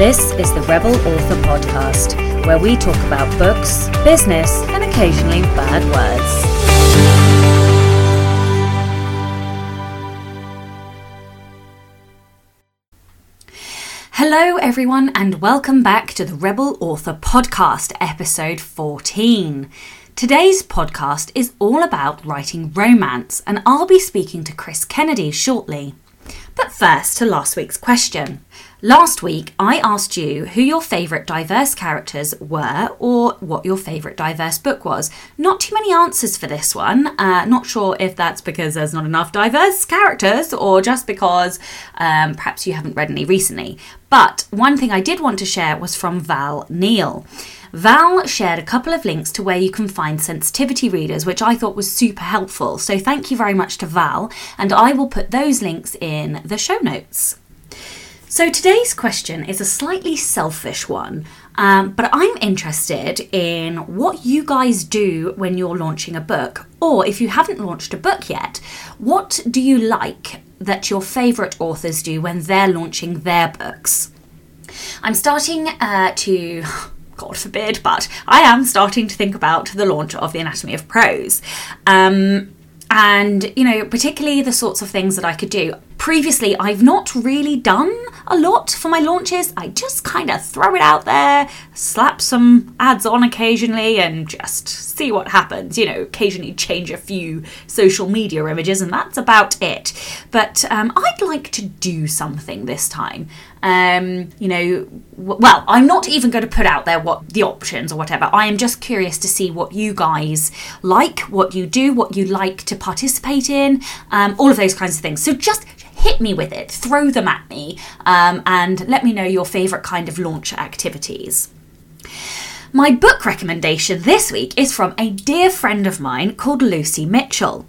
This is the Rebel Author Podcast, where we talk about books, business, and occasionally bad words. Hello, everyone, and welcome back to the Rebel Author Podcast, episode 14. Today's podcast is all about writing romance, and I'll be speaking to Kris Kennedy shortly. But first, to last week's question. Last week, I asked you who your favourite diverse characters were or what your favourite diverse book was. Not too many answers for this one. Uh, not sure if that's because there's not enough diverse characters or just because um, perhaps you haven't read any recently. But one thing I did want to share was from Val Neil. Val shared a couple of links to where you can find sensitivity readers, which I thought was super helpful. So thank you very much to Val, and I will put those links in the show notes. So today's question is a slightly selfish one, um, but I'm interested in what you guys do when you're launching a book, or if you haven't launched a book yet, what do you like that your favourite authors do when they're launching their books? I'm starting uh, to. God forbid, but I am starting to think about the launch of the Anatomy of Prose. Um, and, you know, particularly the sorts of things that I could do previously I've not really done a lot for my launches. I just kind of throw it out there, slap some ads on occasionally, and just see what happens. You know, occasionally change a few social media images, and that's about it. But um, I'd like to do something this time. Um, you know, well, I'm not even going to put out there what the options or whatever. I am just curious to see what you guys like, what you do, what you like to participate in, um, all of those kinds of things. So just hit me with it, throw them at me, um, and let me know your favourite kind of launch activities. My book recommendation this week is from a dear friend of mine called Lucy Mitchell.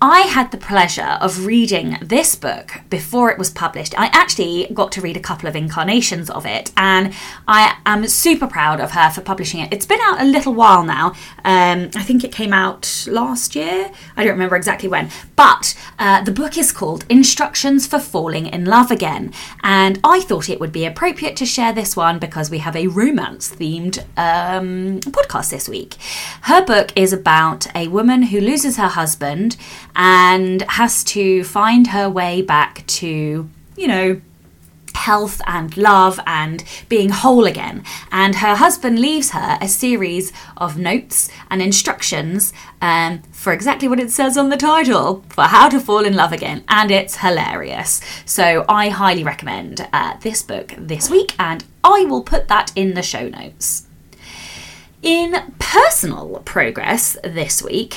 I had the pleasure of reading this book before it was published. I actually got to read a couple of incarnations of it, and I am super proud of her for publishing it. It's been out a little while now. Um, I think it came out last year. I don't remember exactly when, but uh, the book is called Instructions for Falling in Love Again, and I thought it would be appropriate to share this one because we have a romance themed um, podcast this week. Her book is about a woman who loses her husband and has to find her way back to, you know, health and love and being whole again. And her husband leaves her a series of notes and instructions um, for exactly what it says on the title for how to fall in love again. And it's hilarious. So I highly recommend uh, this book this week, and I will put that in the show notes. In personal progress this week,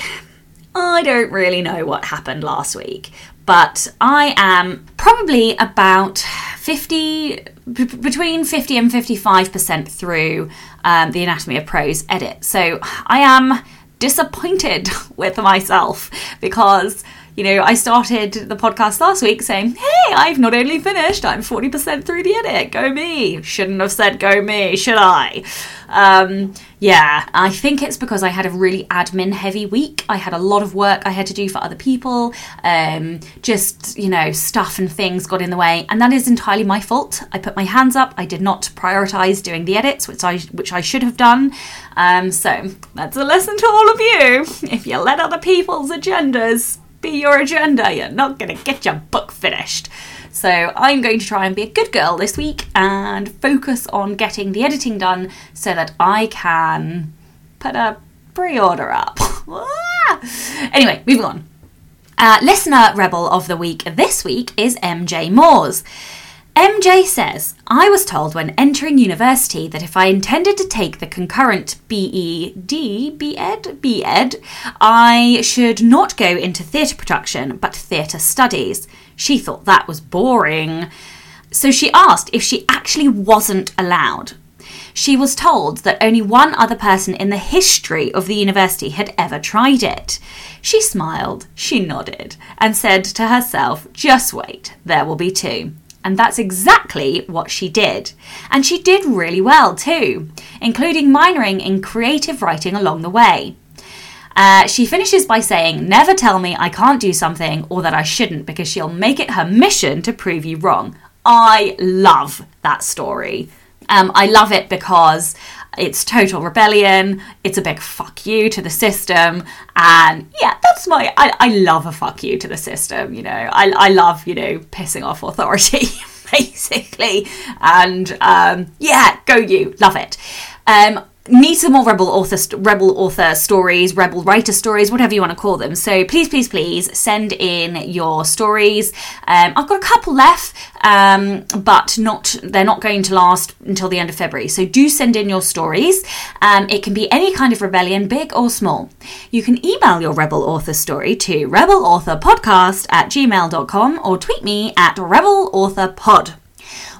I don't really know what happened last week, but I am probably about 50, b- between 50 and 55% through um, the Anatomy of Prose edit. So I am disappointed with myself because you know, I started the podcast last week saying, hey, I've not only finished, I'm 40% through the edit. Go me. Shouldn't have said go me, should I? Um, yeah, I think it's because I had a really admin heavy week. I had a lot of work I had to do for other people. Um, just, you know, stuff and things got in the way. And that is entirely my fault. I put my hands up. I did not prioritize doing the edits, which I, which I should have done. Um, so that's a lesson to all of you. If you let other people's agendas be your agenda. You're not going to get your book finished. So I'm going to try and be a good girl this week and focus on getting the editing done so that I can put a pre order up. anyway, moving on. Uh, listener rebel of the week this week is MJ Moores. MJ says, I was told when entering university that if I intended to take the concurrent BED, BEd, BEd, I should not go into theatre production but theatre studies. She thought that was boring. So she asked if she actually wasn't allowed. She was told that only one other person in the history of the university had ever tried it. She smiled, she nodded, and said to herself, Just wait, there will be two. And that's exactly what she did. And she did really well too, including minoring in creative writing along the way. Uh, she finishes by saying, Never tell me I can't do something or that I shouldn't because she'll make it her mission to prove you wrong. I love that story. Um, I love it because it's total rebellion. It's a big fuck you to the system. And yeah, that's my, I, I love a fuck you to the system. You know, I, I love, you know, pissing off authority, basically. And um, yeah, go you. Love it. Um, need some more rebel author rebel author stories rebel writer stories whatever you want to call them. So please please please send in your stories. Um, i've got a couple left um, but not they're not going to last until the end of february. So do send in your stories. Um, it can be any kind of rebellion big or small. You can email your rebel author story to rebelauthorpodcast at gmail.com or tweet me at rebelauthorpod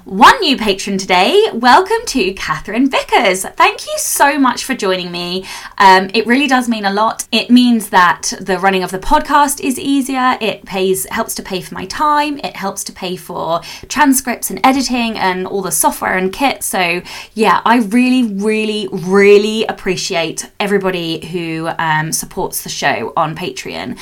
one new patron today. Welcome to Katherine Vickers. Thank you so much for joining me. Um, it really does mean a lot. It means that the running of the podcast is easier. It pays helps to pay for my time. It helps to pay for transcripts and editing and all the software and kit. So yeah, I really, really, really appreciate everybody who um, supports the show on Patreon.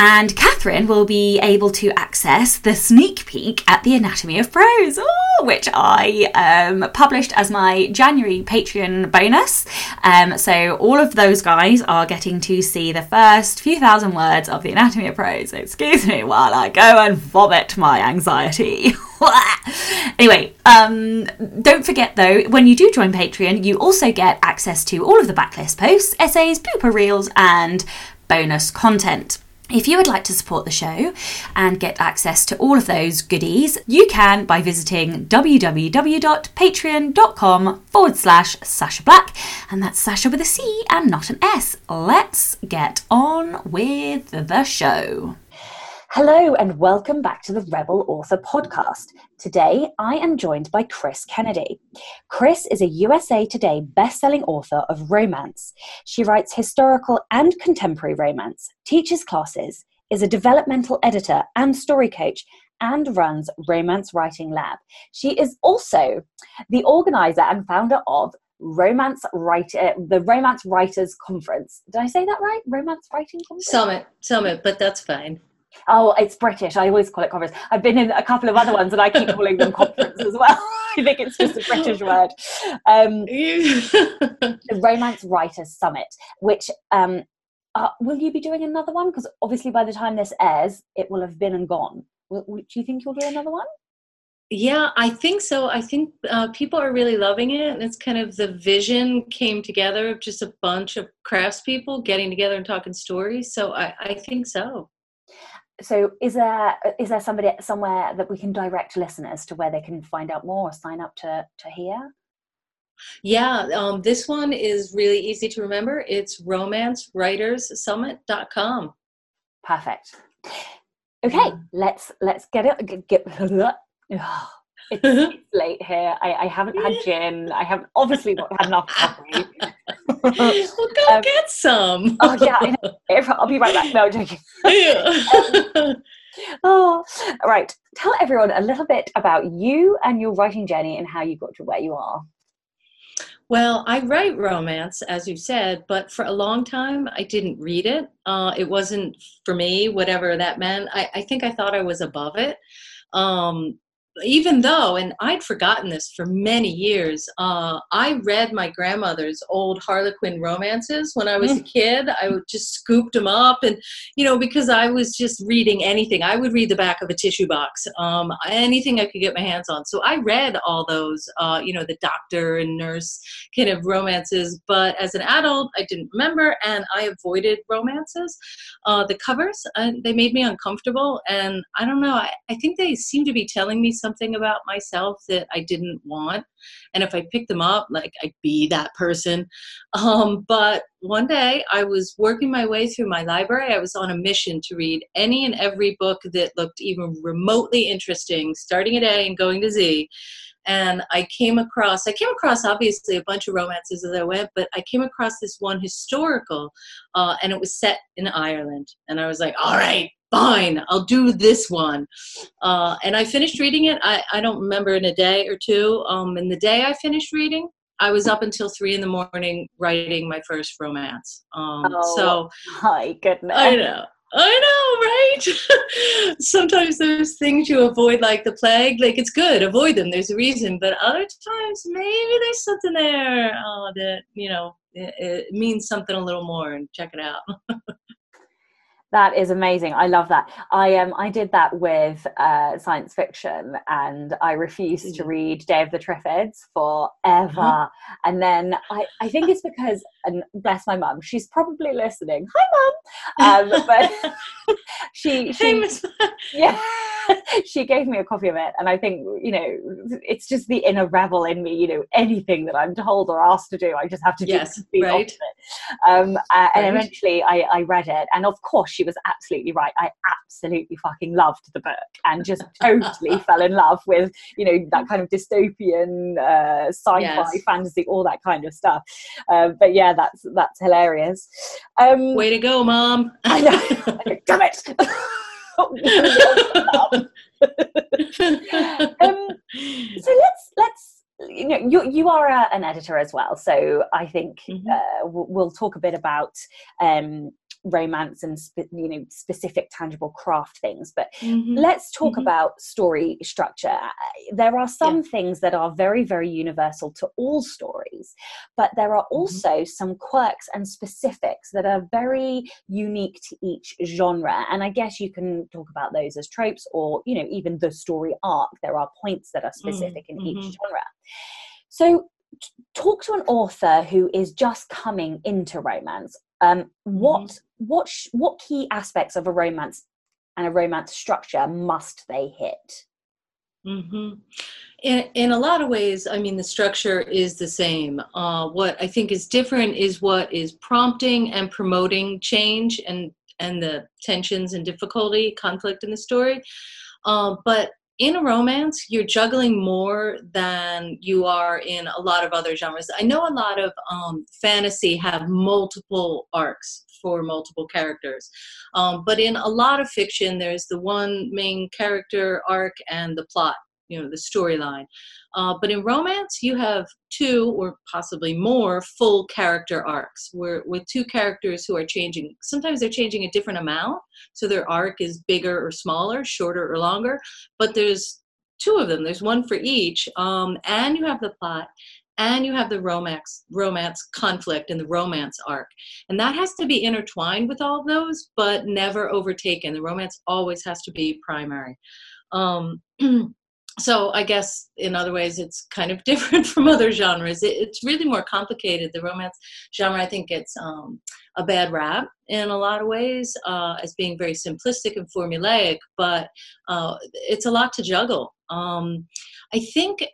And Katherine will be able to access the sneak peek at the Anatomy of Prose, which I um, published as my January Patreon bonus. Um, so all of those guys are getting to see the first few thousand words of the Anatomy of Prose. Excuse me while I go and vomit my anxiety. anyway, um, don't forget though, when you do join Patreon, you also get access to all of the backlist posts, essays, blooper reels, and bonus content. If you would like to support the show and get access to all of those goodies, you can by visiting www.patreon.com forward slash Sacha Black, and that's Sacha with a C and not an S. Let's get on with the show. Hello, and welcome back to the Rebel Author Podcast. Today, I am joined by Kris Kennedy. Kris is a USA Today best-selling author of romance. She writes historical and contemporary romance, teaches classes, is a developmental editor and story coach, and runs Romance Writing Lab. She is also the organizer and founder of Romance Writer, uh, the Romance Writers Conference. Did I say that right? Romance Writing Conference? Summit, Summit, but that's fine. Oh, it's British. I always call it conference. I've been in a couple of other ones and I keep calling them conference as well. I think it's just a British word. Um, the Romance Writers Summit, which um, uh, will you be doing another one? Because obviously, by the time this airs, it will have been and gone. Will, do you think you'll do another one? Yeah, I think so. I think uh, people are really loving it. And it's kind of the vision came together of just a bunch of craftspeople getting together and talking stories. So I, I think so so is there is there somebody somewhere that we can direct listeners to where they can find out more or sign up to to hear? Yeah um, this one is really easy to remember. It's romancewriterssummit.com perfect. Okay let's let's get it get, it's, it's late here. I, I, haven't had gin. I have obviously not had enough coffee. well, go um, get some. oh yeah, I'll be right back. No, joking. um, oh, right. Tell everyone a little bit about you and your writing journey and how you got to where you are. Well, I write romance, as you said, but for a long time I didn't read it. Uh, it wasn't for me, whatever that meant. I, I think I thought I was above it. Um, even though, and I'd forgotten this for many years, uh, I read my grandmother's old Harlequin romances when I was mm. a kid. I would just scooped them up, and you know, because I was just reading anything, I would read the back of a tissue box, um, anything I could get my hands on. So I read all those, uh, you know, the doctor and nurse kind of romances. But as an adult, I didn't remember, and I avoided romances. Uh, the covers, they made me uncomfortable, and I don't know. I, I think they seem to be telling me something something about myself that I didn't want. And if I picked them up, like I'd be that person. Um, but one day I was working my way through my library. I was on a mission to read any and every book that looked even remotely interesting, starting at A and going to Z and I came across I came across obviously a bunch of romances as I went, but I came across this one historical, uh, and it was set in Ireland, and I was like, all right, fine, I'll do this one. Uh, and I finished reading it. I, I don't remember in a day or two. Um, and the day I finished reading, I was up until three in the morning writing my first romance. Um, oh, so my goodness. I know. I know, right? Sometimes those things you avoid like the plague, like it's good, avoid them. There's a reason, but other times maybe there's something there uh, that you know it, it means something a little more, and check it out. That is amazing. I love that. I um I did that with uh, science fiction, and I refused mm-hmm. to read Day of the Triffids forever. Uh-huh. And then I I think it's because and bless my mum, she's probably listening. Hi, mum. Um, but she she yeah she gave me a copy of it and i think you know it's just the inner rebel in me you know anything that i'm told or asked to do i just have to yes, do right. um, uh, right. and eventually I, I read it and of course she was absolutely right i absolutely fucking loved the book and just totally fell in love with you know that kind of dystopian uh, sci-fi yes. fantasy all that kind of stuff uh, but yeah that's that's hilarious um, way to go mom I know. damn it um, so let's let's you know you you are a, an editor as well so i think mm-hmm. uh, we'll, we'll, talk a bit about um, romance and spe- you know specific tangible craft things but mm-hmm. let's talk mm-hmm. about story structure there are some yeah. things that are very very universal to all stories but there are mm-hmm. also mm-hmm. some quirks and specifics that are very unique to each genre and i guess you can talk about those as tropes or you know even the story arc there are points that are specific in each mm-hmm. genre so talk to an author who is just coming into romance um, what mm-hmm. what sh- what key aspects of a romance and a romance structure must they hit? Mm-hmm. In, in a lot of ways, I mean, the structure is the same. Uh, what I think is different is what is prompting and promoting change and and the tensions and difficulty, conflict in the story. Uh, but in a romance, you're juggling more than you are in a lot of other genres. I know a lot of um, fantasy have multiple arcs for multiple characters, um, but in a lot of fiction, there's the one main character arc and the plot you know the storyline. Uh, but in romance you have two or possibly more full character arcs where with two characters who are changing sometimes they're changing a different amount so their arc is bigger or smaller shorter or longer but there's two of them there's one for each um, and you have the plot and you have the romance romance conflict and the romance arc. And that has to be intertwined with all of those but never overtaken. The romance always has to be primary. Um, so I guess in other ways it's kind of different from other genres. It, it's really more complicated. The romance genre, I think, gets um, a bad rap in a lot of ways uh, as being very simplistic and formulaic, but uh, it's a lot to juggle. Um, I think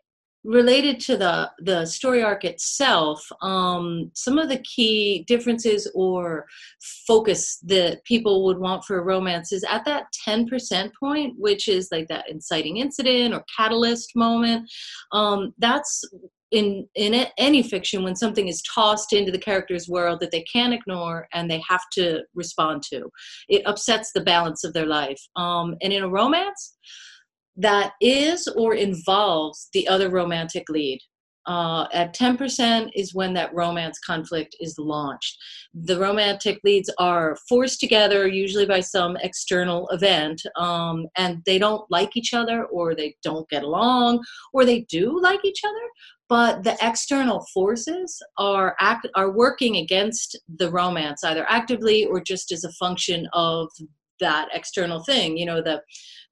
related to the the story arc itself um, some of the key differences or focus that people would want for a romance is at that 10% point which is like that inciting incident or catalyst moment. Um, that's in in any fiction when something is tossed into the character's world that they can't ignore and they have to respond to. It upsets the balance of their life. Um, and in a romance that is or involves the other romantic lead. Uh, at 10% is when that romance conflict is launched. The romantic leads are forced together, usually by some external event, um, and they don't like each other, or they don't get along, or they do like each other, but the external forces are act are working against the romance either actively or just as a function of that external thing you know the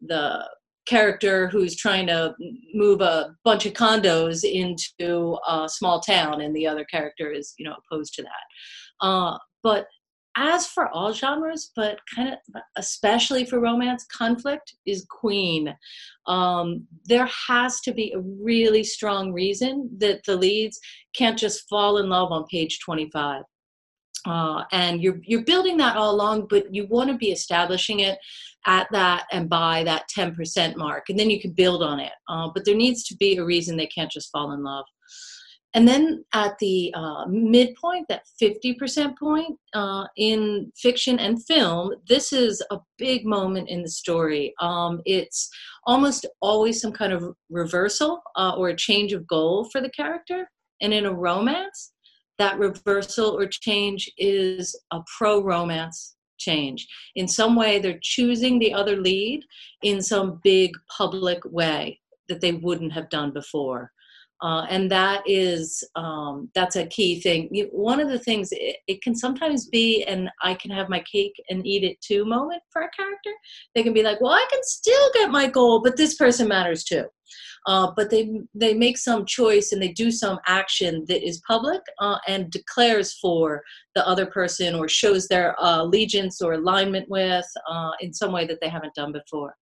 the character who's trying to move a bunch of condos into a small town and the other character is you know opposed to that. Uh, but as for all genres but kind of especially for romance conflict is queen. Um, there has to be a really strong reason that the leads can't just fall in love on page 25 uh, and you're you're building that all along but you want to be establishing it at that and by that 10% mark and then you can build on it. Uh, but there needs to be a reason they can't just fall in love. And then at the uh, midpoint that 50% point uh, in fiction and film this is a big moment in the story. Um, it's almost always some kind of reversal uh, or a change of goal for the character and in a romance that reversal or change is a pro romance change. In some way, they're choosing the other lead in some big public way that they wouldn't have done before. Uh, and that is um, that's a key thing. You, one of the things it, it, can sometimes be, and I can have my cake and eat it too moment for a character. They can be like, well, I can still get my goal, but this person matters too. Uh, but they they make some choice and they do some action that is public uh, and declares for the other person or shows their uh, allegiance or alignment with uh, in some way that they haven't done before.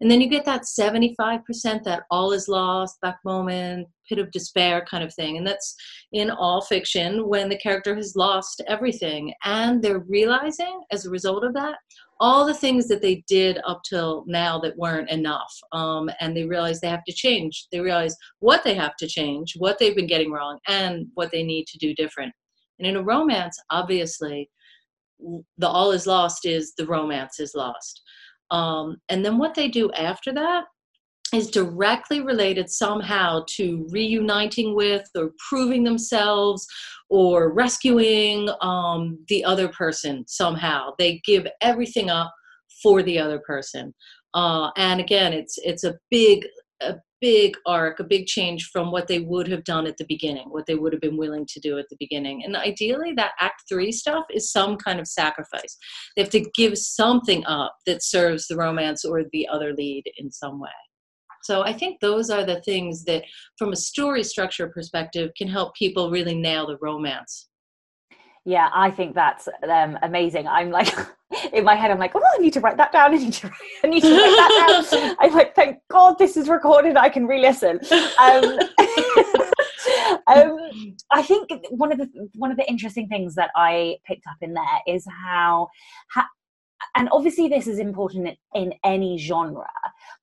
And then you get that 75% that all is lost, back moment, pit of despair kind of thing. And that's in all fiction when the character has lost everything and they're realizing as a result of that all the things that they did up till now that weren't enough. Um, and they realize they have to change. They realize what they have to change, what they've been getting wrong, and what they need to do different. And in a romance, obviously, the all is lost is the romance is lost. Um, and then what they do after that is directly related somehow to reuniting with or proving themselves or rescuing um, the other person somehow. They give everything up for the other person. Uh, and again, it's it's a big a big arc, a big change from what they would have done at the beginning, what they would have been willing to do at the beginning. And ideally, that act three stuff is some kind of sacrifice. They have to give something up that serves the romance or the other lead in some way. So I think those are the things that, from a story structure perspective, can help people really nail the romance. Yeah, I think that's um, amazing. I'm like, in my head, I'm like, oh, I need to write that down. I need to, I need to write that down. I'm like, thank God this is recorded. I can re-listen. Um, um, I think one of the one of the interesting things that I picked up in there is how, how and obviously this is important in, in any genre,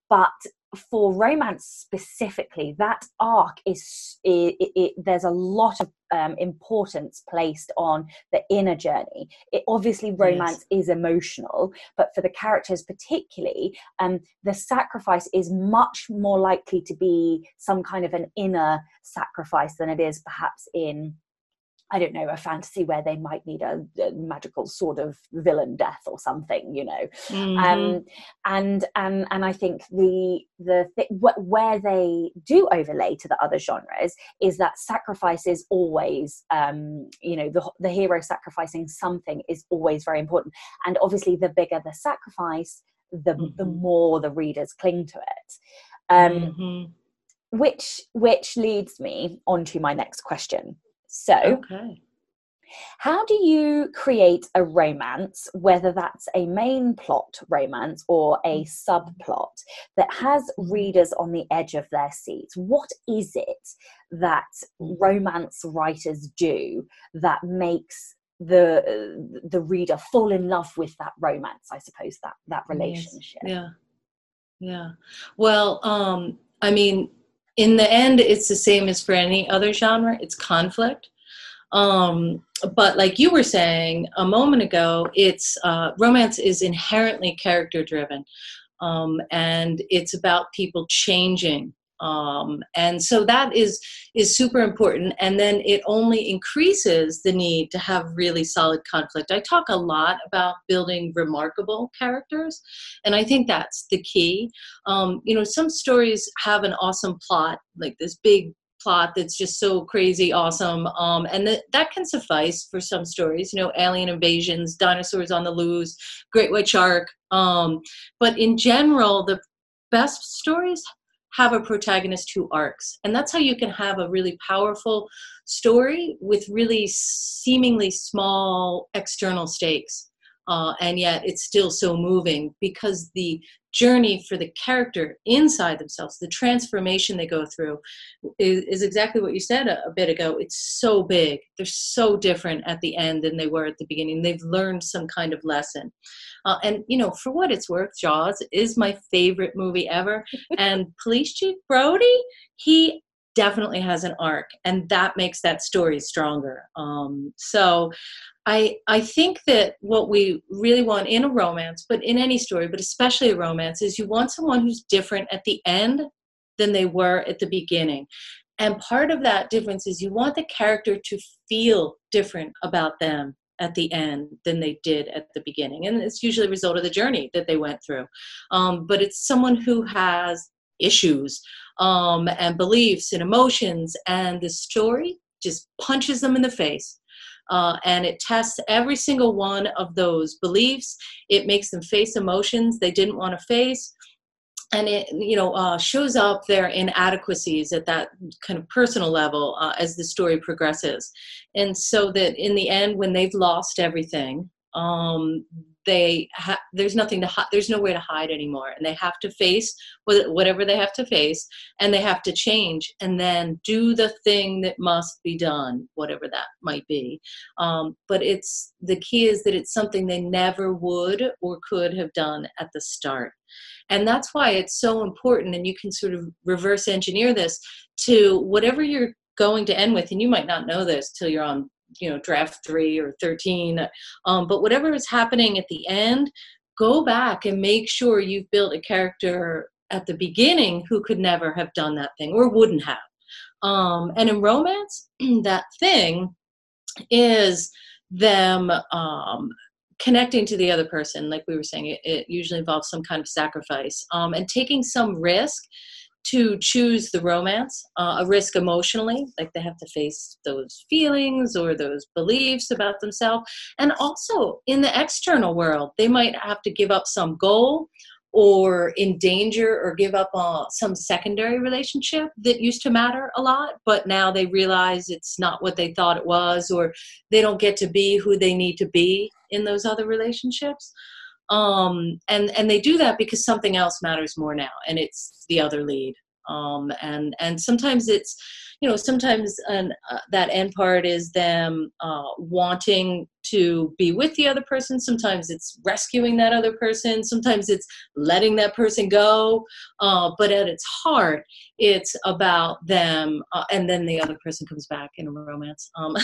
but for romance specifically, that arc is it, it, it, there's a lot of um, importance placed on the inner journey. It obviously romance yes. is emotional, but for the characters particularly, um, the sacrifice is much more likely to be some kind of an inner sacrifice than it is perhaps in I don't know, a fantasy where they might need a, a magical sort of villain death or something, you know. Mm-hmm. Um, and and and I think the the th- where they do overlay to the other genres is that sacrifice is always, um, you know, the the hero sacrificing something is always very important. And obviously, the bigger the sacrifice, the mm-hmm. the more the readers cling to it. Um, mm-hmm. Which which leads me on to my next question so, okay. How do you create a romance, whether that's a main plot romance or a mm-hmm. subplot, that has readers on the edge of their seats? What is it that romance writers do that makes the the reader fall in love with that romance? I suppose that that relationship. Yes. Yeah, yeah. Well, um, I mean, in the end, it's the same as for any other genre. It's conflict. Um, but like you were saying a moment ago, it's uh, romance is inherently character driven, um, and it's about people changing um, and so that is is super important. And then it only increases the need to have really solid conflict. I talk a lot about building remarkable characters and i think that's the key. Um, you know some stories have an awesome plot like this big plot that's just so crazy awesome. Um, and that, that can suffice for some stories you know alien invasions dinosaurs on the loose great white shark. Um, but in general the best stories have a protagonist who arcs. And that's how you can have a really powerful story with really seemingly small external stakes. Uh, and yet it's still so moving because the journey for the character inside themselves, the transformation they go through, is, is exactly what you said a, a, bit ago. It's so big. They're so different at the end than they were at the beginning. They've learned some kind of lesson. Uh, and, you know, for what it's worth, Jaws is my favorite movie ever. and Police Chief Brody, he definitely has an arc and that makes that story stronger um, so I, I think that what we really want in a romance, but in any story, but especially a romance, is you want someone who's different at the end than they were at the beginning. And part of that difference is you want the character to feel different about them at the end than they did at the beginning. And it's usually a result of the journey that they went through. Um, but it's someone who has issues um, and beliefs and emotions, and the story just punches them in the face. Uh, and it tests every single one of those beliefs. It makes them face emotions they didn't want to face and it you know uh, shows up their inadequacies at that kind of personal level uh, as the story progresses and so that in the end when they've lost everything um, they ha- there's nothing to hi- there's no way to hide anymore. And they have to face whatever they have to face and they have to change and then do the thing that must be done whatever that might be. Um, but it's the key is that it's something they never would or could have done at the start. And that's why it's so important and you can sort of reverse engineer this to whatever you're going to end with and you might not know this till you're on you know draft three or 13 um, but whatever is happening at the end go back and make sure you've built a character at the beginning who could never have done that thing or wouldn't have. Um, and in romance that thing is them um, connecting to the other person like we were saying it, it usually involves some kind of sacrifice um, and taking some risk to choose the romance, uh, a risk emotionally, like they have to face those feelings or those beliefs about themselves. And also in the external world, they might have to give up some goal or endanger or give up uh, some secondary relationship that used to matter a lot, but now they realize it's not what they thought it was, or they don't get to be who they need to be in those other relationships um, and and they do that because something else matters more now and it's the other lead. Um, and and sometimes it's you know sometimes an, uh, that end part is them uh, wanting to be with the other person. Sometimes it's rescuing that other person. Sometimes it's letting that person go. Uh, but at its heart it's about them uh, and then the other person comes back in a romance. Um,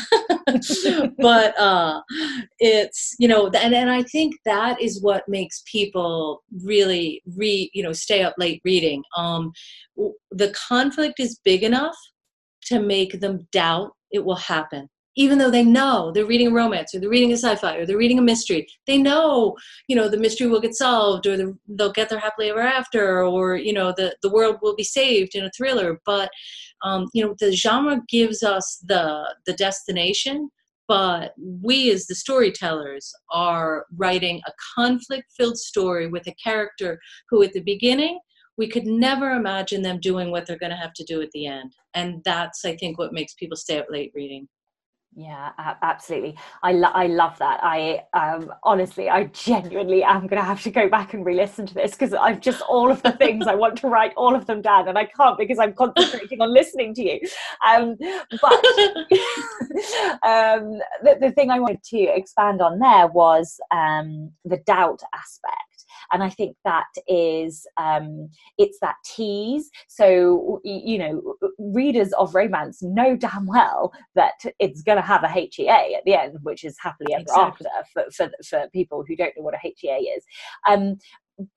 but uh, it's you know and, and i think that is what makes people really read you know stay up late reading. Um, the conflict is big enough to make them doubt it will happen. Even though they know they're reading a romance or they're reading a sci-fi or they're reading a mystery they know you know the mystery will get solved or the, they'll get there happily ever after or you know the, the world will be saved in a thriller. But um, you know the genre gives us the the destination but we as the storytellers are writing a conflict filled story with a character who at the beginning we could never imagine them doing what they're going to have to do at the end. And that's i think what makes people stay up late reading. Yeah absolutely. I, lo- I love that. I um, honestly i genuinely am going to have to go back and re-listen to this because i've just all of the things i want to write all of them down and i can't because i'm concentrating on listening to you. Um, but um, the, the thing i wanted to expand on there was um, the doubt aspect and i think that is um, it's that tease. So you know readers of romance know damn well that it's going to have a hea at the end which is happily ever exactly. after for, for, for people who don't know what a hea is. Um,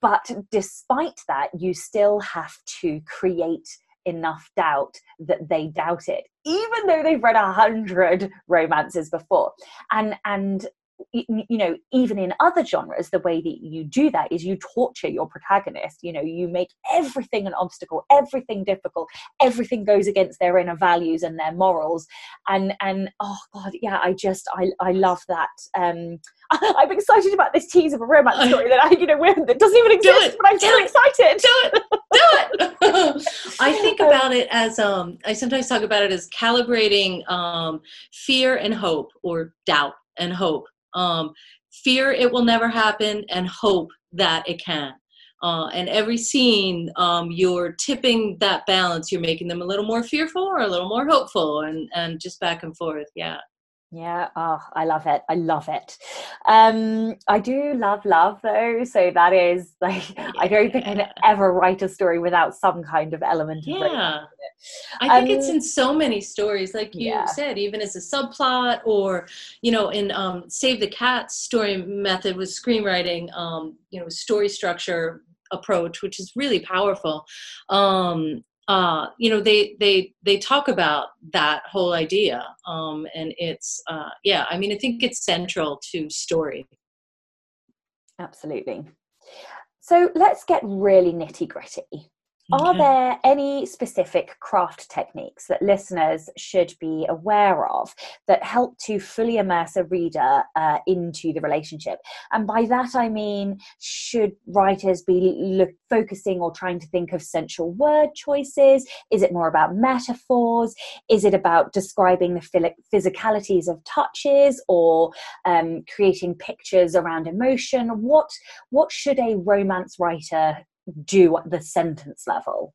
but despite that you still have to create enough doubt that they doubt it even though they've read a hundred romances before. And and you know even in other genres the way that you do that is you torture your protagonist you know you make everything an obstacle everything difficult everything goes against their inner values and their morals. And and oh god yeah i just i i love that um i'm excited about this tease of a romance story that i you know that doesn't even exist but i'm so excited! Do it! Do it! I think um, about it as um i sometimes talk about it as calibrating um fear and hope or doubt and hope um, fear it will never happen and hope that it can. Uh, and every scene um, you're tipping that balance. You're making them a little more fearful or a little more hopeful and and just back and forth. Yeah yeah, oh, I love it. I love it. Um, I do love love though, so that is like yeah. I don't think I'd ever write a story without some kind of element of yeah. I think um, it's in so many stories, like you yeah. said, even as a subplot, or you know, in um, Save the Cat story method with screenwriting, um, you know, story structure approach, which is really powerful. Um, uh, you know they they they talk about that whole idea um, and it's uh, yeah i mean i think it's central to story. Absolutely. So let's get really nitty gritty are there any specific craft techniques that listeners should be aware of that help to fully immerse a reader uh, into the relationship? And by that I mean, should writers be look, focusing or trying to think of sensual word choices? Is it more about metaphors? Is it about describing the physicalities of touches or um, creating pictures around emotion? What what should a romance writer do at the sentence level?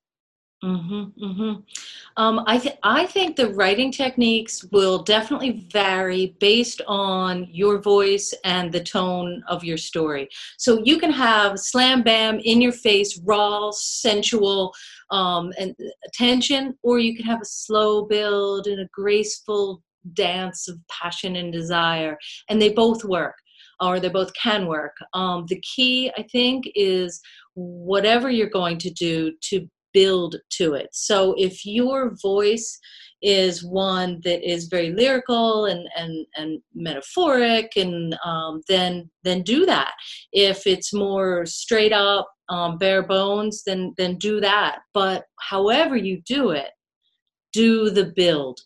Mm-hmm, mm-hmm. Um, I think I think the writing techniques will definitely vary based on your voice and the tone of your story. So you can have slam bam in your face, raw, sensual, um, and tension, or you can have a slow build and a graceful dance of passion and desire, and they both work, or they both can work. Um, the key, I think, is whatever you're going to do to build to it. So if your voice is one that is very lyrical and and and metaphoric and um, then then do that if it's more straight up um, bare bones then then do that but however you do it do the build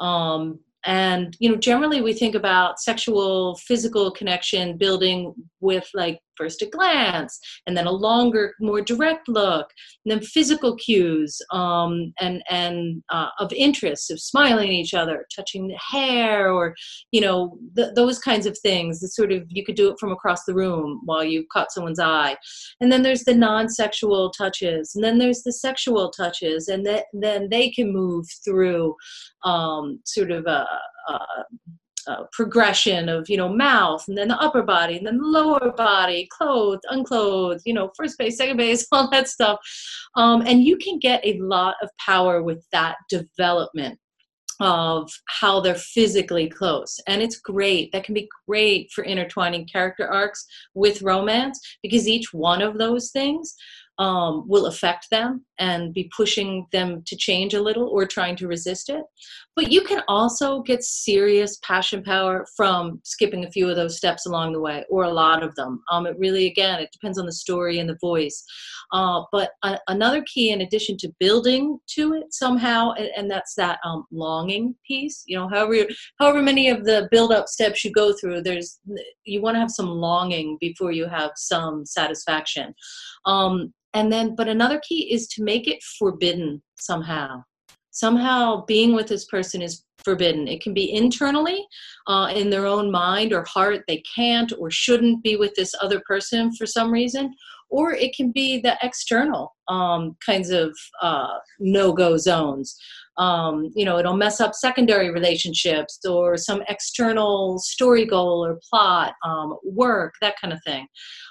um, and you know generally we think about sexual physical connection building with like first a glance and then a longer more direct look and then physical cues um, and and uh, of interest of smiling at each other touching the hair or you know th- those kinds of things the sort of you could do it from across the room while you caught someone's eye. And then there's the non-sexual touches and then there's the sexual touches and th- then they can move through um, sort of a, a uh, progression of you know mouth and then the upper body and then the lower body clothed unclothed you know first base second base all that stuff. Um, and you can get a lot of power with that development of how they're physically close. And it's great. That can be great for intertwining character arcs with romance because each one of those things um, will affect them and be pushing them to change a little or trying to resist it. But you can also get serious passion power from skipping a few of those steps along the way, or a lot of them. Um, it really, again, it depends on the story and the voice. Uh, but a- another key, in addition to building to it somehow, and, and that's that um, longing piece. You know, however however many of the build up steps you go through, there's you want to have some longing before you have some satisfaction. Um, and then but another key is to make it forbidden somehow. Somehow being with this person is forbidden. It can be internally uh, in their own mind or heart they can't or shouldn't be with this other person for some reason or it can be the external um, kinds of uh, no-go zones. Um, you know it'll mess up secondary relationships or some external story goal or plot um, work that kind of thing.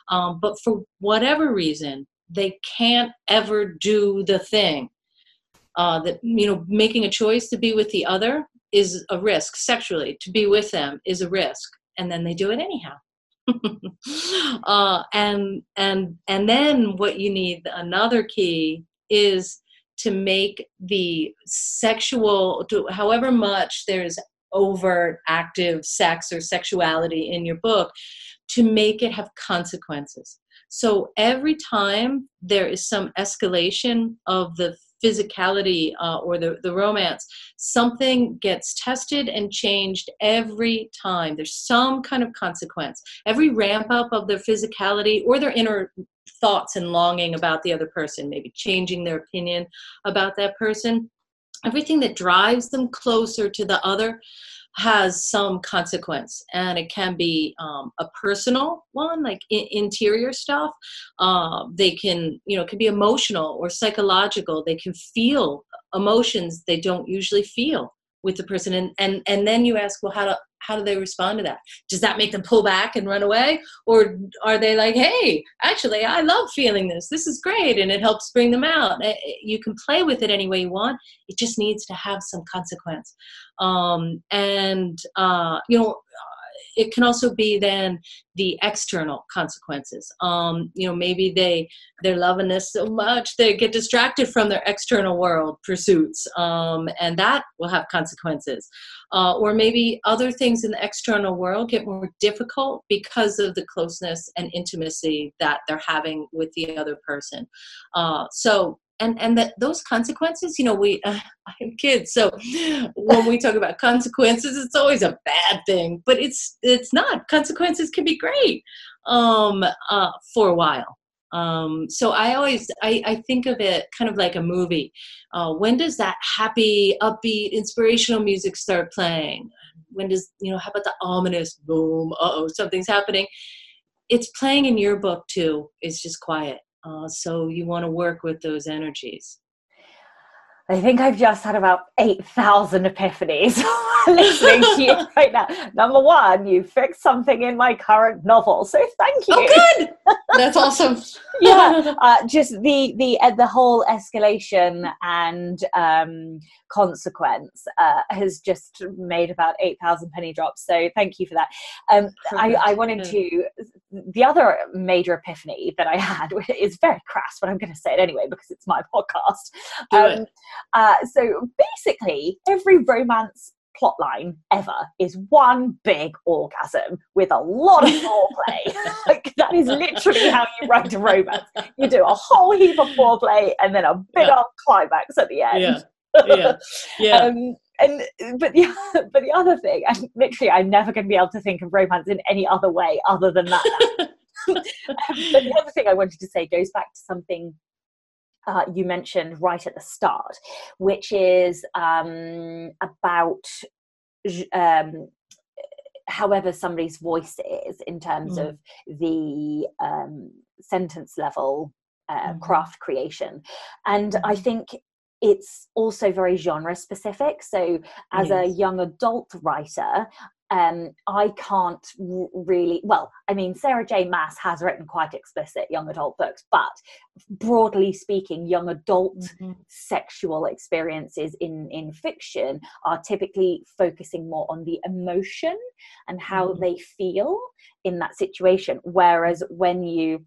Um, but for whatever reason they can't ever do the thing. Uh, that you know, making a choice to be with the other is a risk sexually. To be with them is a risk, and then they do it anyhow. uh, and and and then what you need another key is to make the sexual to however much there's overt active sex or sexuality in your book to make it have consequences so every time there is some escalation of the physicality uh, or the, the romance, something gets tested and changed every time. There's some kind of consequence. Every ramp up of their physicality or their inner thoughts and longing about the other person, maybe changing their opinion about that person, everything that drives them closer to the other has some consequence and it can be um, a personal one like I- interior stuff. Uh, they can you know can be emotional or psychological. They can feel emotions they don't usually feel with the person and and and then you ask well how do how do they respond to that? Does that make them pull back and run away? Or are they like hey actually i love feeling this. This is great and it helps bring them out. Eh, eh, you can play with it any way you want. It just needs to have some consequence. Um, and uh, you know it can also be then the external consequences. Um, you know maybe they they're loving this so much they get distracted from their external world pursuits um, and that will have consequences. Uh, or maybe other things in the external world get more difficult because of the closeness and intimacy that they're having with the other person. Uh, so and and that those consequences you know we uh, i have kids so when we talk about consequences it's always a bad thing but it's it's not. Consequences can be great um uh for a while. Um so i always i i think of it kind of like a movie. Uh when does that happy upbeat inspirational music start playing? When does you know how about the ominous boom uh-oh something's happening? It's playing in your book too. It's just quiet uh, so you want to work with those energies. I think I've just had about 8,000 epiphanies listening to you right now. Number one, you fixed something in my current novel. So thank you. Oh, good. That's awesome. yeah. Uh, just the, the, uh, the whole escalation and um, consequence uh, has just made about 8,000 penny drops. So thank you for that. Um, I, I, wanted to, the other major epiphany that I had is very crass, but I'm going to say it anyway because it's my podcast. Do Um, uh, so basically, every romance plotline ever is one big orgasm with a lot of foreplay. like that is literally how you write a romance. You do a whole heap of foreplay and then a big yeah. old climax at the end. Yeah. Yeah. yeah. um, and but the but the other thing, and literally, I'm never going to be able to think of romance in any other way other than that. um, but the other thing I wanted to say goes back to something uh, you mentioned right at the start, which is um, about um, however somebody's voice is in terms mm. of the um, sentence level uh, mm. craft creation. And mm. I mm-hmm. think it's also very genre specific. So, as yes. a young adult writer, um, I can't r- really, well, I mean, Sarah J. Maas has written quite explicit young adult books, but broadly speaking, young adult mm-hmm. sexual experiences in, in fiction are typically focusing more on the emotion and how mm-hmm. they feel in that situation. Whereas when you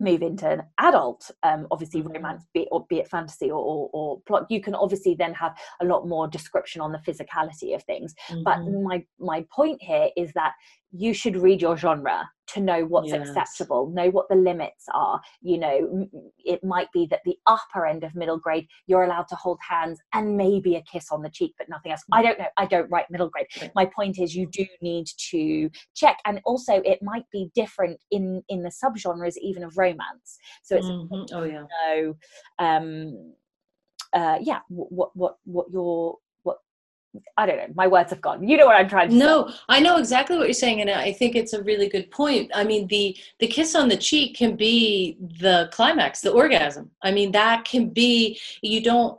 move into an adult um, obviously mm-hmm. romance be it, or be it fantasy or, or, or, plot you can obviously then have a lot more description on the physicality of things mm-hmm. but my my point here is that you should read your genre to know what's yes. acceptable know what the limits are. You know it might be that the upper end of middle grade you're allowed to hold hands and maybe a kiss on the cheek but nothing else. I don't know. I don't write middle grade. My point is you do need to check and also it might be different in in the subgenres even of romance. So it's mm-hmm. oh yeah. know um uh yeah what what what your I don't know. My words have gone. You know what I'm trying to no, say. I know exactly what you're saying, and I think it's a really good point. I mean, the the kiss on the cheek can be the climax, the orgasm. I mean, that can be. You don't.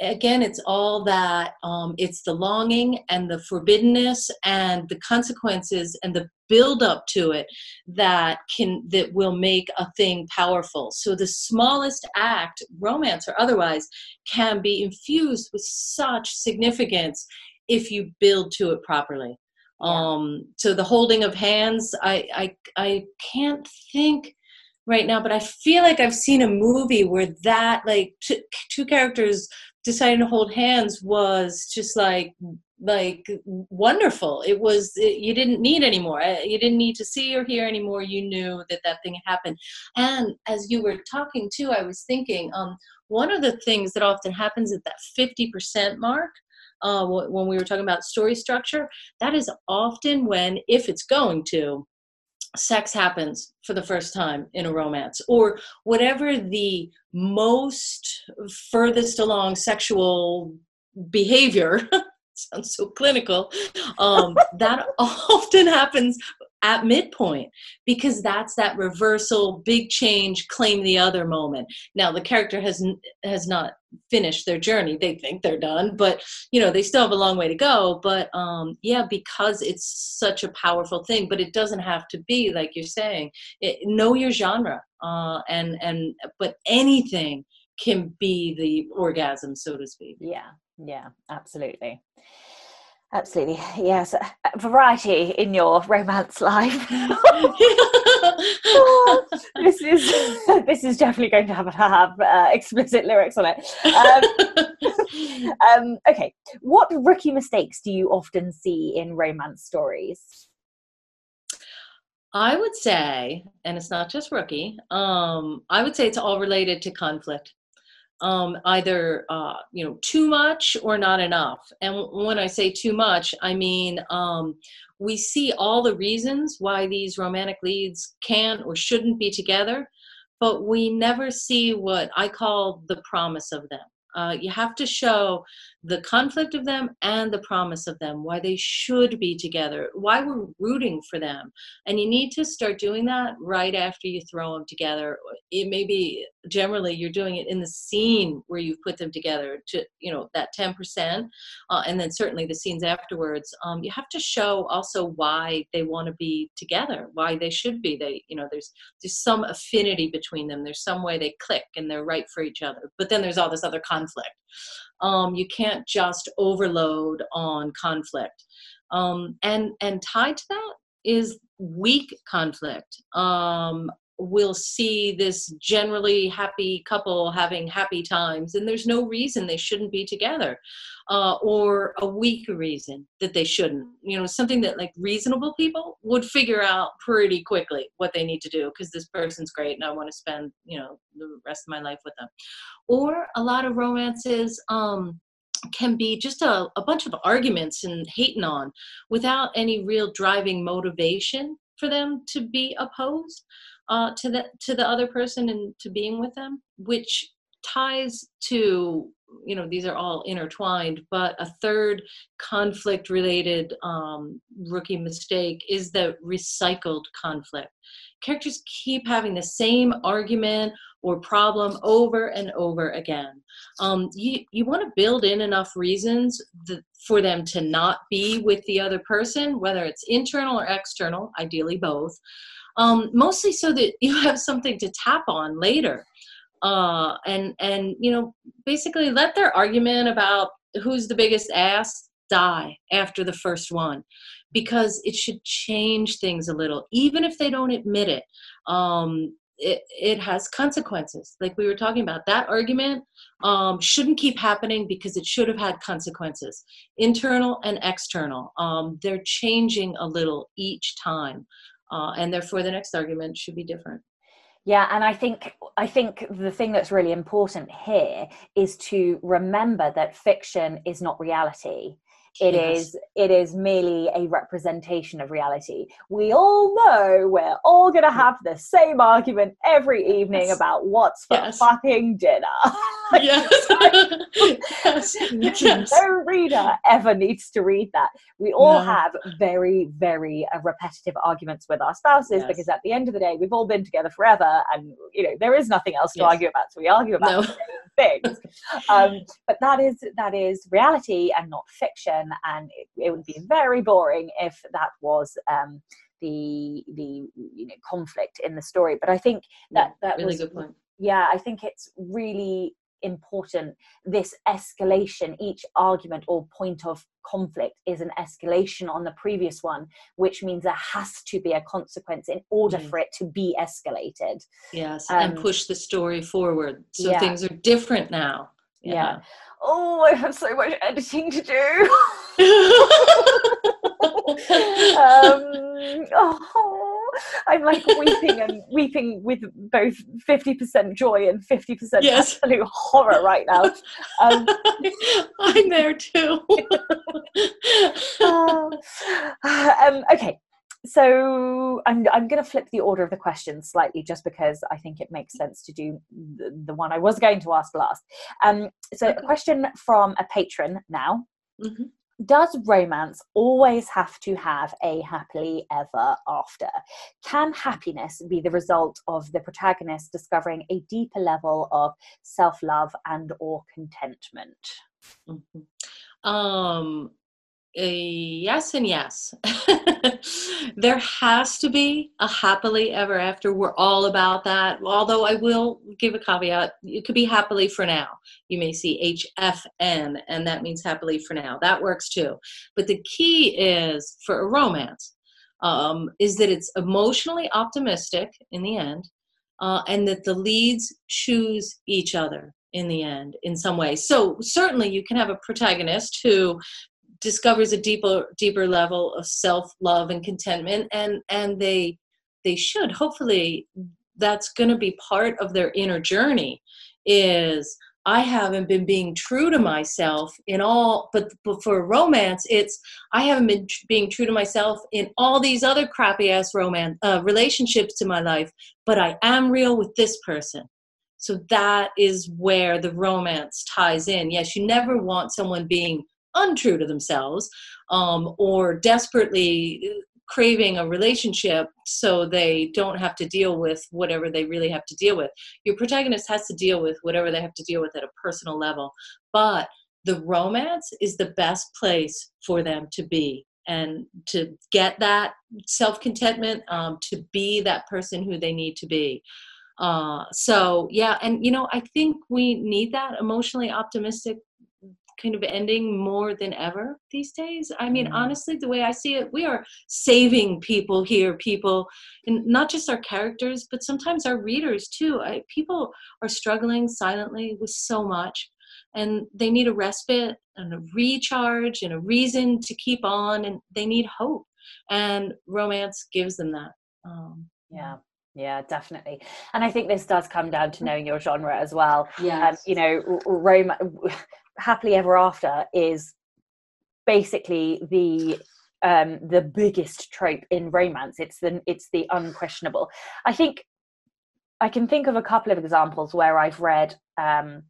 Again, it's all that. Um, it's the longing and the forbiddenness and the consequences and the build up to it that can that will make a thing powerful so the smallest act romance or otherwise can be infused with such significance if you build to it properly yeah. um so the holding of hands i i i can't think right now but i feel like i've seen a movie where that like t- two characters deciding to hold hands was just like like wonderful. It was it, you didn't need anymore. Uh, you didn't need to see or hear anymore. You knew that that thing happened. And as you were talking too i was thinking um one of the things that often happens at that 50% mark uh, when we were talking about story structure that is often when if it's going to sex happens for the first time in a romance or whatever the most furthest along sexual behavior sounds so clinical um, that often happens at midpoint because that's that reversal big change claim the other moment. Now the character has has not finished their journey. They think they're done but you know they still have a long way to go. But um yeah because it's such a powerful thing but it doesn't have to be like you're saying. It, know your genre uh and and but anything can be the orgasm so to speak. Yeah. Yeah. Absolutely Absolutely, yes. Variety in your romance life. this is this is definitely going to have have uh, explicit lyrics on it. Um, um, okay, what rookie mistakes do you often see in romance stories? I would say, and it's not just rookie. Um, I would say it's all related to conflict um, either uh, you know too much or not enough. And when I say too much, I mean um, we see all the reasons why these romantic leads can or shouldn't be together, but we never see what I call the promise of them. Uh, you have to show the conflict of them and the promise of them, why they should be together, why we're rooting for them. And you need to start doing that right after you throw them together. It may be generally you're doing it in the scene where you've put them together to, you know, that 10%. Uh, and then certainly the scenes afterwards. Um, you have to show also why they want to be together, why they should be. They, you know, there's, there's some affinity between them. There's some way they click and they're right for each other. But then there's all this other conflict um, you can't just overload on conflict um, and and tied to that is weak conflict um, we'll see this generally happy couple having happy times and there's no reason they shouldn't be together uh, or a weak reason that they shouldn't. You know something that like reasonable people would figure out pretty quickly what they need to do because this person's great and i want to spend you know the rest of my life with them. Or a lot of romances um, can be just a, a bunch of arguments and hating on without any real driving motivation for them to be opposed uh, to the to the other person and to being with them, which ties to you know these are all intertwined but a third conflict related um, rookie mistake is the recycled conflict. Characters keep having the same argument or problem over and over again. Um, you, you want to build in enough reasons for them to not be with the other person whether it's internal or external ideally both um, mostly so that you have something to tap on later. Uh, and and you know basically let their argument about who's the biggest ass die after the first one because it should change things a little even if they don't admit it. Um, it, it has consequences. Like we were talking about that argument um, shouldn't keep happening because it should have had consequences internal and external. Um, they're changing a little each time uh, and therefore the next argument should be different yeah and i think i think the thing that's really important here is to remember that fiction is not reality it yes. is it is merely a representation of reality we all know we're all going to have the same argument every evening yes. about what's for yes. fucking dinner yes. yes. no reader ever needs to read that we all no. have very very uh, repetitive arguments with our spouses because at the end of the day we've all been together forever and you know there is nothing else to argue about so we argue about no. things um, but that is that is reality and not fiction and it, it would be very boring if that was um, the the you know conflict in the story. But I think that that really was good point. Yeah, I think it's really important this escalation each argument or point of conflict is an escalation on the previous one which means there has to be a consequence in order mm. for it to be escalated yes um, and push the story forward so yeah. things are different now yeah. yeah oh, I have so much editing to do. um, oh, I'm like weeping and weeping with both 50% joy and 50% yes. absolute horror right now. Um, I'm there too. uh, um, okay, so I'm I'm going to flip the order of the questions slightly, just because I think it makes sense to do the, the one I was going to ask last. Um, so a question from a patron now. Mm-hmm. Does romance always have to have a happily ever after? Can happiness be the result of the protagonist discovering a deeper level of self-love and or contentment? Mm-hmm. Um, yes and yes. there has to be a happily ever after. We're all about that. Although I will give a caveat it could be happily for now. You may see HFN, and that means happily for now. That works too. But the key is for a romance um, is that it's emotionally optimistic in the end, uh, and that the leads choose each other in the end in some way so certainly you can have a protagonist who discovers a deeper deeper level of self love and contentment and and they they should hopefully that's going to be part of their inner journey is I haven't been being true to myself in all, but, but for romance, it's I haven't been tr- being true to myself in all these other crappy ass romance uh, relationships to my life, but I am real with this person. So that is where the romance ties in. Yes, you never want someone being untrue to themselves um, or desperately craving a relationship so they don't have to deal with whatever they really have to deal with. Your protagonist has to deal with whatever they have to deal with at a personal level. But the romance is the best place for them to be and to get that self contentment, um, to be that person who they need to be. Uh, so, yeah, and you know, I think we need that emotionally optimistic kind of ending more than ever these days. I mean, mm honestly, the way I see it, we are saving people here, people, and not just our characters, but sometimes our readers too. I, people are struggling silently with so much, and they need a respite and a recharge and a reason to keep on, and they need hope. And romance gives them that. Um, yeah. Yeah, definitely. And I think this does come down to mm. knowing your genre as well. Yeah. Um, you know, rom- happily ever after is basically the um, the biggest trope in romance. It's the it's the unquestionable. I think I can think of a couple of examples where I've read. Um,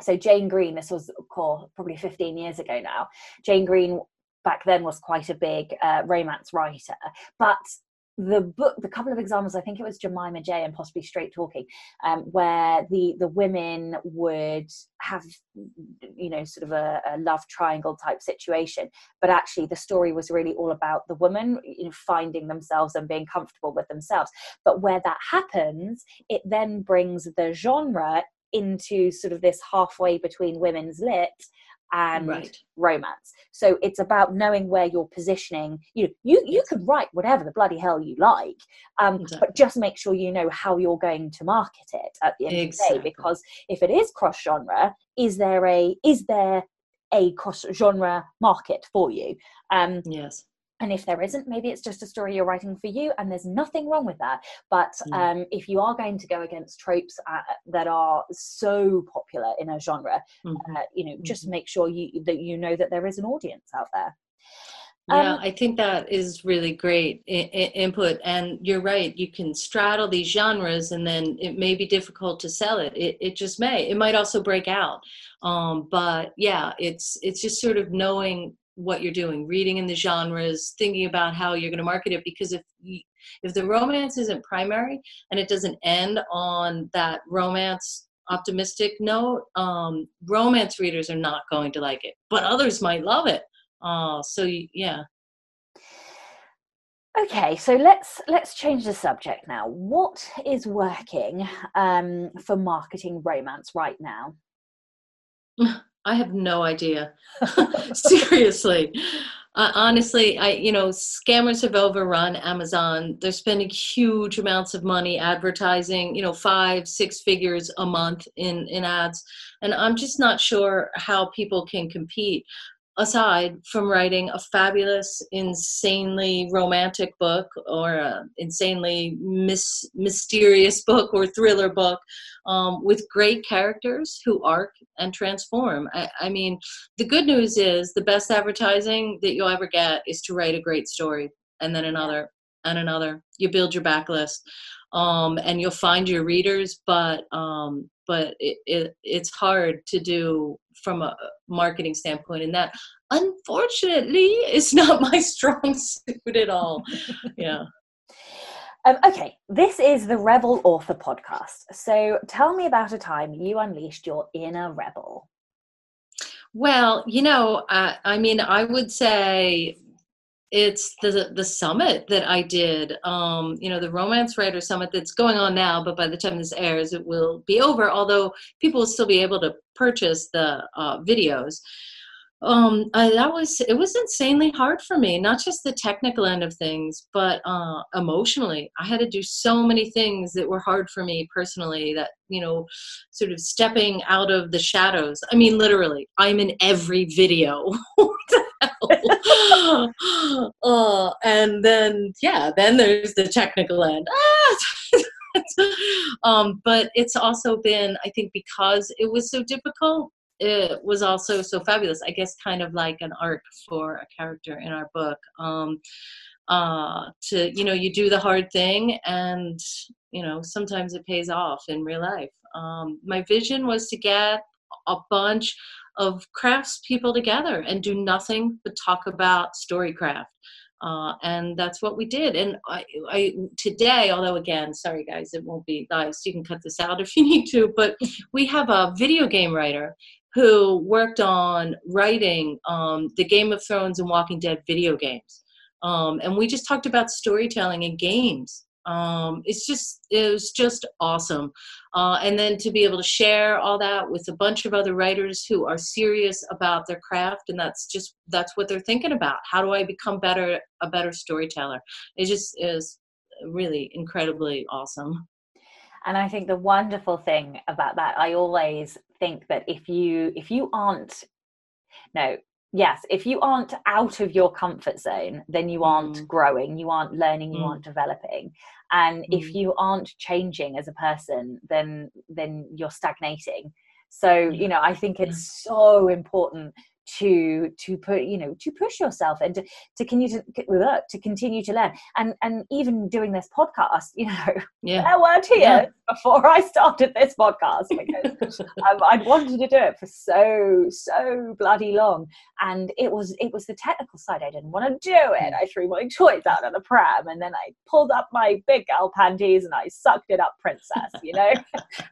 so Jane Green, this was probably 15 years ago now. Jane Green back then was quite a big uh, romance writer, but the book the couple of examples i think it was jemima j and possibly straight talking um, where the the women would have you know sort of a, a, love triangle type situation but actually the story was really all about the woman you know, finding themselves and being comfortable with themselves. But where that happens it then brings the genre into sort of this halfway between women's lit and right. romance. So it's about knowing where you're positioning. You know, you you can write whatever the bloody hell you like, um, exactly. but just make sure you know how you're going to market it at the end exactly. of the day. Because if it is cross genre, is there a is there a cross genre market for you? Um, yes and if there isn't maybe it's just a story you're writing for you and there's nothing wrong with that but mm. um, if you are going to go against tropes uh, that are so popular in a genre mm-hmm. uh, you know just mm-hmm. make sure you that you know that there is an audience out there yeah, um, I think that is really great I- I- input. And you're right, you can straddle these genres and then it may be difficult to sell it. It, it just may. It might also break out. Um, but yeah, it's it's just sort of knowing what you're doing reading in the genres thinking about how you're going to market it because if you, if the romance isn't primary and it doesn't end on that romance optimistic note um, romance readers are not going to like it but others might love it. Uh, so yeah. Okay so let's let's change the subject now. What is working um, for marketing romance right now I have no idea. Seriously. Uh, honestly, I you know, scammers have overrun Amazon. They're spending huge amounts of money advertising, you know, 5, 6 figures a month in in ads, and I'm just not sure how people can compete aside from writing a fabulous, insanely romantic book or an insanely mis- mysterious book or thriller book um, with great characters who arc and transform. I, I mean, the good news is the best advertising that you'll ever get is to write a great story and then another and another. You build your backlist. Um, and you'll find your readers, but um, but it, it, it's hard to do from a marketing standpoint and that unfortunately is not my strong suit at all yeah um, okay, this is the Rebel Author Podcast. So tell me about a time you unleashed your inner rebel. Well, you know, uh, I mean, I would say it's the the summit that I did. Um, you know, the Romance Writer Summit that's going on now, but by the time this airs, it will be over. Although people will still be able to purchase the uh, videos um I, that was it was insanely hard for me not just the technical end of things but uh emotionally i had to do so many things that were hard for me personally that you know sort of stepping out of the shadows i mean literally i'm in every video uh, and then yeah then there's the technical end ah! um, but it's also been i think because it was so difficult it was also so fabulous. I guess kind of like an arc for a character in our book. Um, uh, to you know, you do the hard thing, and you know sometimes it pays off in real life. Um, my vision was to get a bunch of crafts people together and do nothing but talk about storycraft. Uh, and that's what we did. And I, I, today, although again, sorry guys, it won't be live, so you can cut this out if you need to. But we have a video game writer who worked on writing um, the Game of Thrones and Walking Dead video games. Um, and we just talked about storytelling in games. Um, it's just it was just awesome, uh, and then to be able to share all that with a bunch of other writers who are serious about their craft, and that's just that's what they're thinking about. How do I become better a better storyteller? It just is really incredibly awesome. And I think the wonderful thing about that, I always think that if you if you aren't no yes if you aren't out of your comfort zone then you aren't mm. growing you aren't learning you mm. aren't developing and mm. if you aren't changing as a person then then you're stagnating. So you know i think it's so important to to put you know to push yourself and to, to continue to to continue to learn. And and even doing this podcast you know yeah. I weren't here yeah. before I started this podcast because um, I'd wanted to do it for so so bloody long. And it was it was the technical side. I didn't want to do it. I threw my toys out of the pram and then I pulled up my big girl panties and I sucked it up princess you know?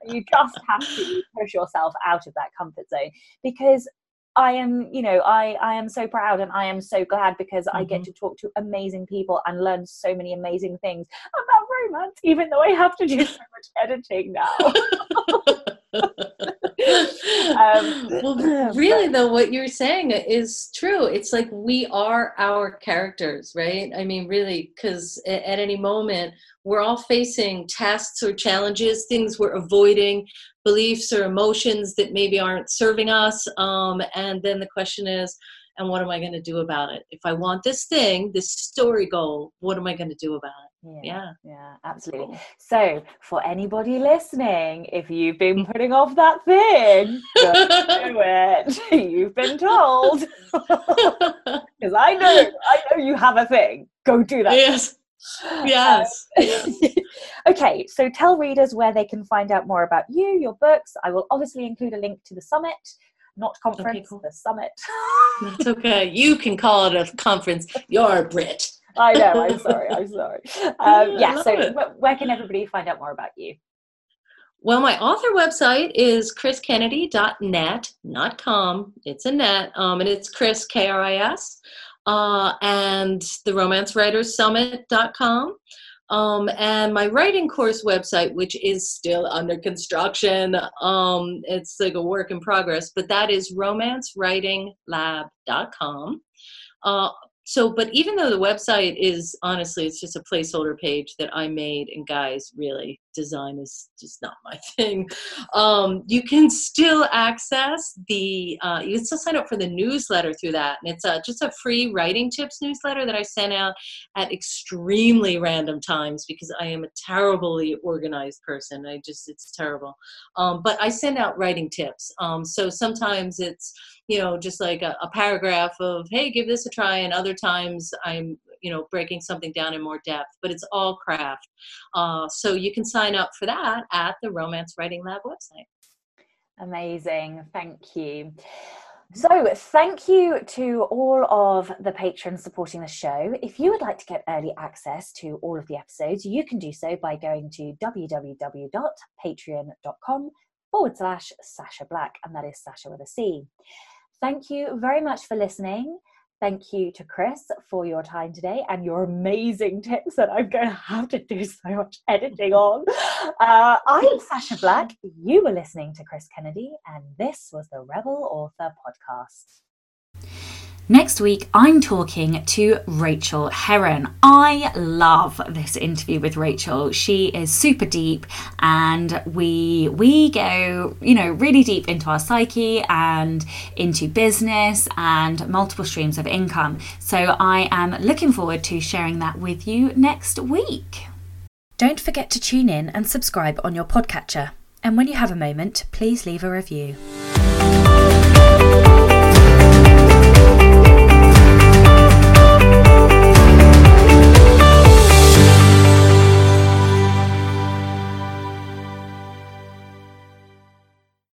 You just have to push yourself out of that comfort zone because I am, you know, I, I am so proud and I am so glad because mm-hmm. I get mm-hmm. to talk to amazing people and learn so many amazing things about romance, even though I have to do so much editing now. um, well, really, though, what you're saying is true. It's like we are our characters, right? I mean, really, because at any moment we're all facing tasks or challenges, things we're avoiding, beliefs or emotions that maybe aren't serving us. Um, and then the question is, and what am I going to do about it? If I want this thing, this story goal, what am I going to do about it? Yeah, yeah, yeah absolutely. Cool. So, for anybody listening, if you've been putting off that thing, do it. You've been told. Because I know, I know you have a thing. Go do that. Yes. Yes. okay, so tell readers where they can find out more about you, your books. I will obviously include a link to the summit, not conference, okay, cool. the summit. That's okay. You can call it a conference. You're a Brit. I know. I'm sorry. I'm sorry. Um, yeah. So, where can everybody find out more about you? Well, my author website is kriskennedy.net, not com. It's a net, um, and it's Kris K R I S uh, and the romancewriterssummit.com. Um, and my writing course website, which is still under construction. Um, it's like a work in progress, but that is romancewritinglab.com. Uh, so but even though the website is honestly it's just a placeholder page that i made and guys really design is just not my thing. Um, you can still access the uh, you can still sign up for the newsletter through that. And it's a, just a free writing tips newsletter that i send out at extremely random times because i am a terribly organized person. I just it's terrible. Um, but i send out writing tips. Um, so sometimes it's you know just like a, a paragraph of hey give this a try. And other times i'm you know breaking something down in more depth but it's all craft uh, so you can sign up for that at the romance writing lab website amazing thank you so, thank you to all of the patrons supporting the show. If you would like to get early access to all of the episodes, you can do so by going to www.patreon.com forward slash Sacha Black, and that is Sacha with a C. Thank you very much for listening. Thank you to Kris for your time today and your amazing tips that I'm going to have to do so much editing on. Uh, I'm Sacha Black. You were listening to Kris Kennedy, and this was the Rebel Author Podcast. Next week, I'm talking to Rachael Herron. I love this interview with Rachael. She is super deep, and we we go, you know, really deep into our psyche and into business and multiple streams of income. So I am looking forward to sharing that with you next week. Don't forget to tune in and subscribe on your podcatcher. And when you have a moment, please leave a review.